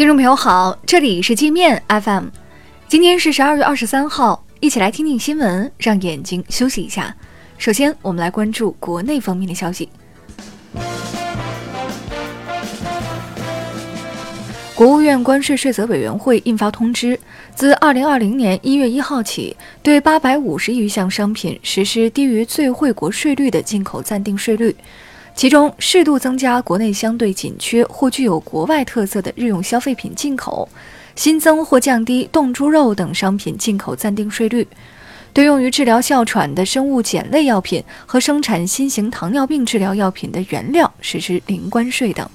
听众朋友好，这里是界面 FM，今天是十二月二十三号，一起来听听新闻，让眼睛休息一下。首先，我们来关注国内方面的消息。国务院关税税则委员会印发通知，自二零二零年一月一号起，对八百五十余项商品实施低于最惠国税率的进口暂定税率。其中，适度增加国内相对紧缺或具有国外特色的日用消费品进口，新增或降低冻猪肉等商品进口暂定税率；对用于治疗哮喘的生物碱类药品和生产新型糖尿病治疗药品的原料实施零关税等。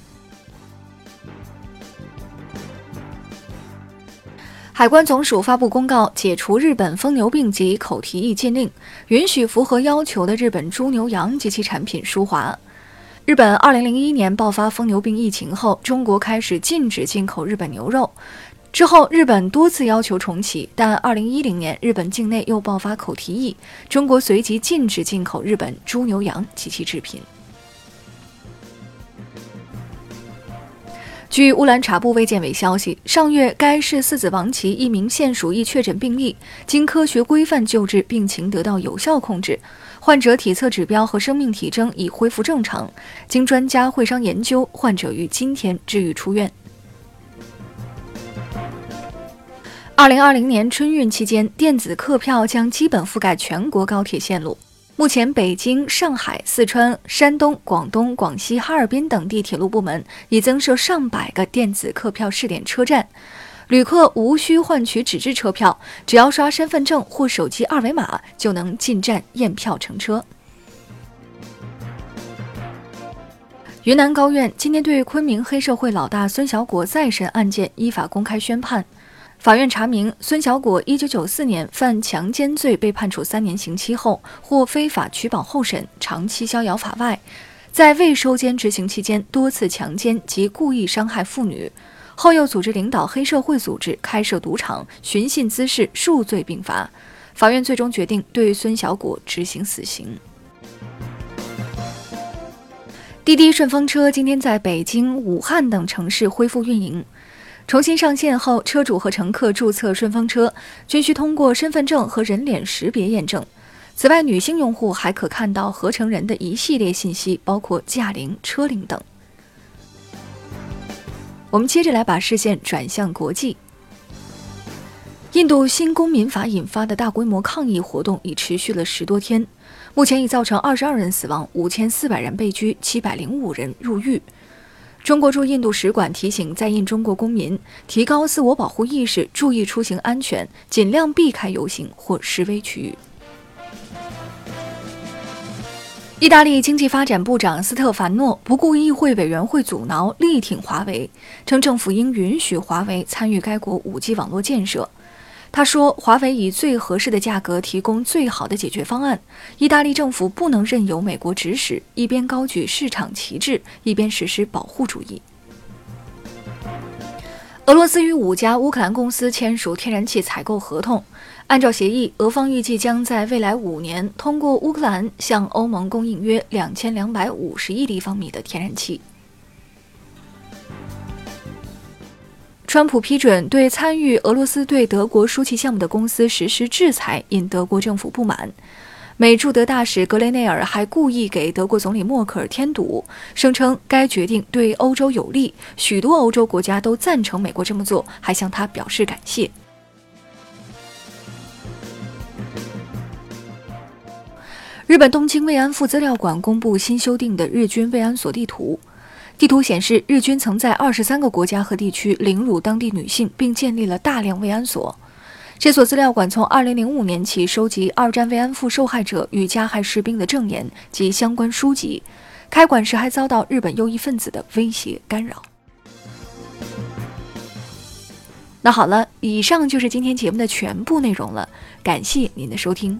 海关总署发布公告，解除日本疯牛病及口蹄疫禁令，允许符合要求的日本猪牛羊及其产品输华。日本二零零一年爆发疯牛病疫情后，中国开始禁止进口日本牛肉。之后，日本多次要求重启，但二零一零年日本境内又爆发口蹄疫，中国随即禁止进口日本猪牛羊及其制品。据乌兰察布卫健委消息，上月该市四子王旗一名现鼠疫确诊病例，经科学规范救治，病情得到有效控制，患者体测指标和生命体征已恢复正常。经专家会商研究，患者于今天治愈出院。二零二零年春运期间，电子客票将基本覆盖全国高铁线路。目前，北京、上海、四川、山东、广东、广西、哈尔滨等地铁路部门已增设上百个电子客票试点车站，旅客无需换取纸质车票，只要刷身份证或手机二维码就能进站验票乘车。云南高院今天对昆明黑社会老大孙小果再审案件依法公开宣判。法院查明，孙小果1994年犯强奸罪被判处三年刑期后，获非法取保候审，长期逍遥法外。在未收监执行期间，多次强奸及故意伤害妇女，后又组织领导黑社会组织开设赌场、寻衅滋事，数罪并罚。法院最终决定对孙小果执行死刑。滴滴顺风车今天在北京、武汉等城市恢复运营。重新上线后，车主和乘客注册顺风车均需通过身份证和人脸识别验证。此外，女性用户还可看到合成人的一系列信息，包括驾龄、车龄等。我们接着来把视线转向国际。印度新公民法引发的大规模抗议活动已持续了十多天，目前已造成二十二人死亡、五千四百人被拘、七百零五人入狱。中国驻印度使馆提醒在印中国公民提高自我保护意识，注意出行安全，尽量避开游行或示威区域。意大利经济发展部长斯特凡诺不顾议会委员会阻挠，力挺华为，称政府应允许华为参与该国 5G 网络建设。他说：“华为以最合适的价格提供最好的解决方案。意大利政府不能任由美国指使，一边高举市场旗帜，一边实施保护主义。”俄罗斯与五家乌克兰公司签署天然气采购合同，按照协议，俄方预计将在未来五年通过乌克兰向欧盟供应约两千两百五十亿立方米的天然气。川普批准对参与俄罗斯对德国输气项目的公司实施制裁，引德国政府不满。美驻德大使格雷内尔还故意给德国总理默克尔添堵，声称该决定对欧洲有利，许多欧洲国家都赞成美国这么做，还向他表示感谢。日本东京慰安妇资料馆公布新修订的日军慰安所地图。地图显示，日军曾在二十三个国家和地区凌辱当地女性，并建立了大量慰安所。这所资料馆从二零零五年起收集二战慰安妇受害者与加害士兵的证言及相关书籍。开馆时还遭到日本右翼分子的威胁干扰。那好了，以上就是今天节目的全部内容了，感谢您的收听。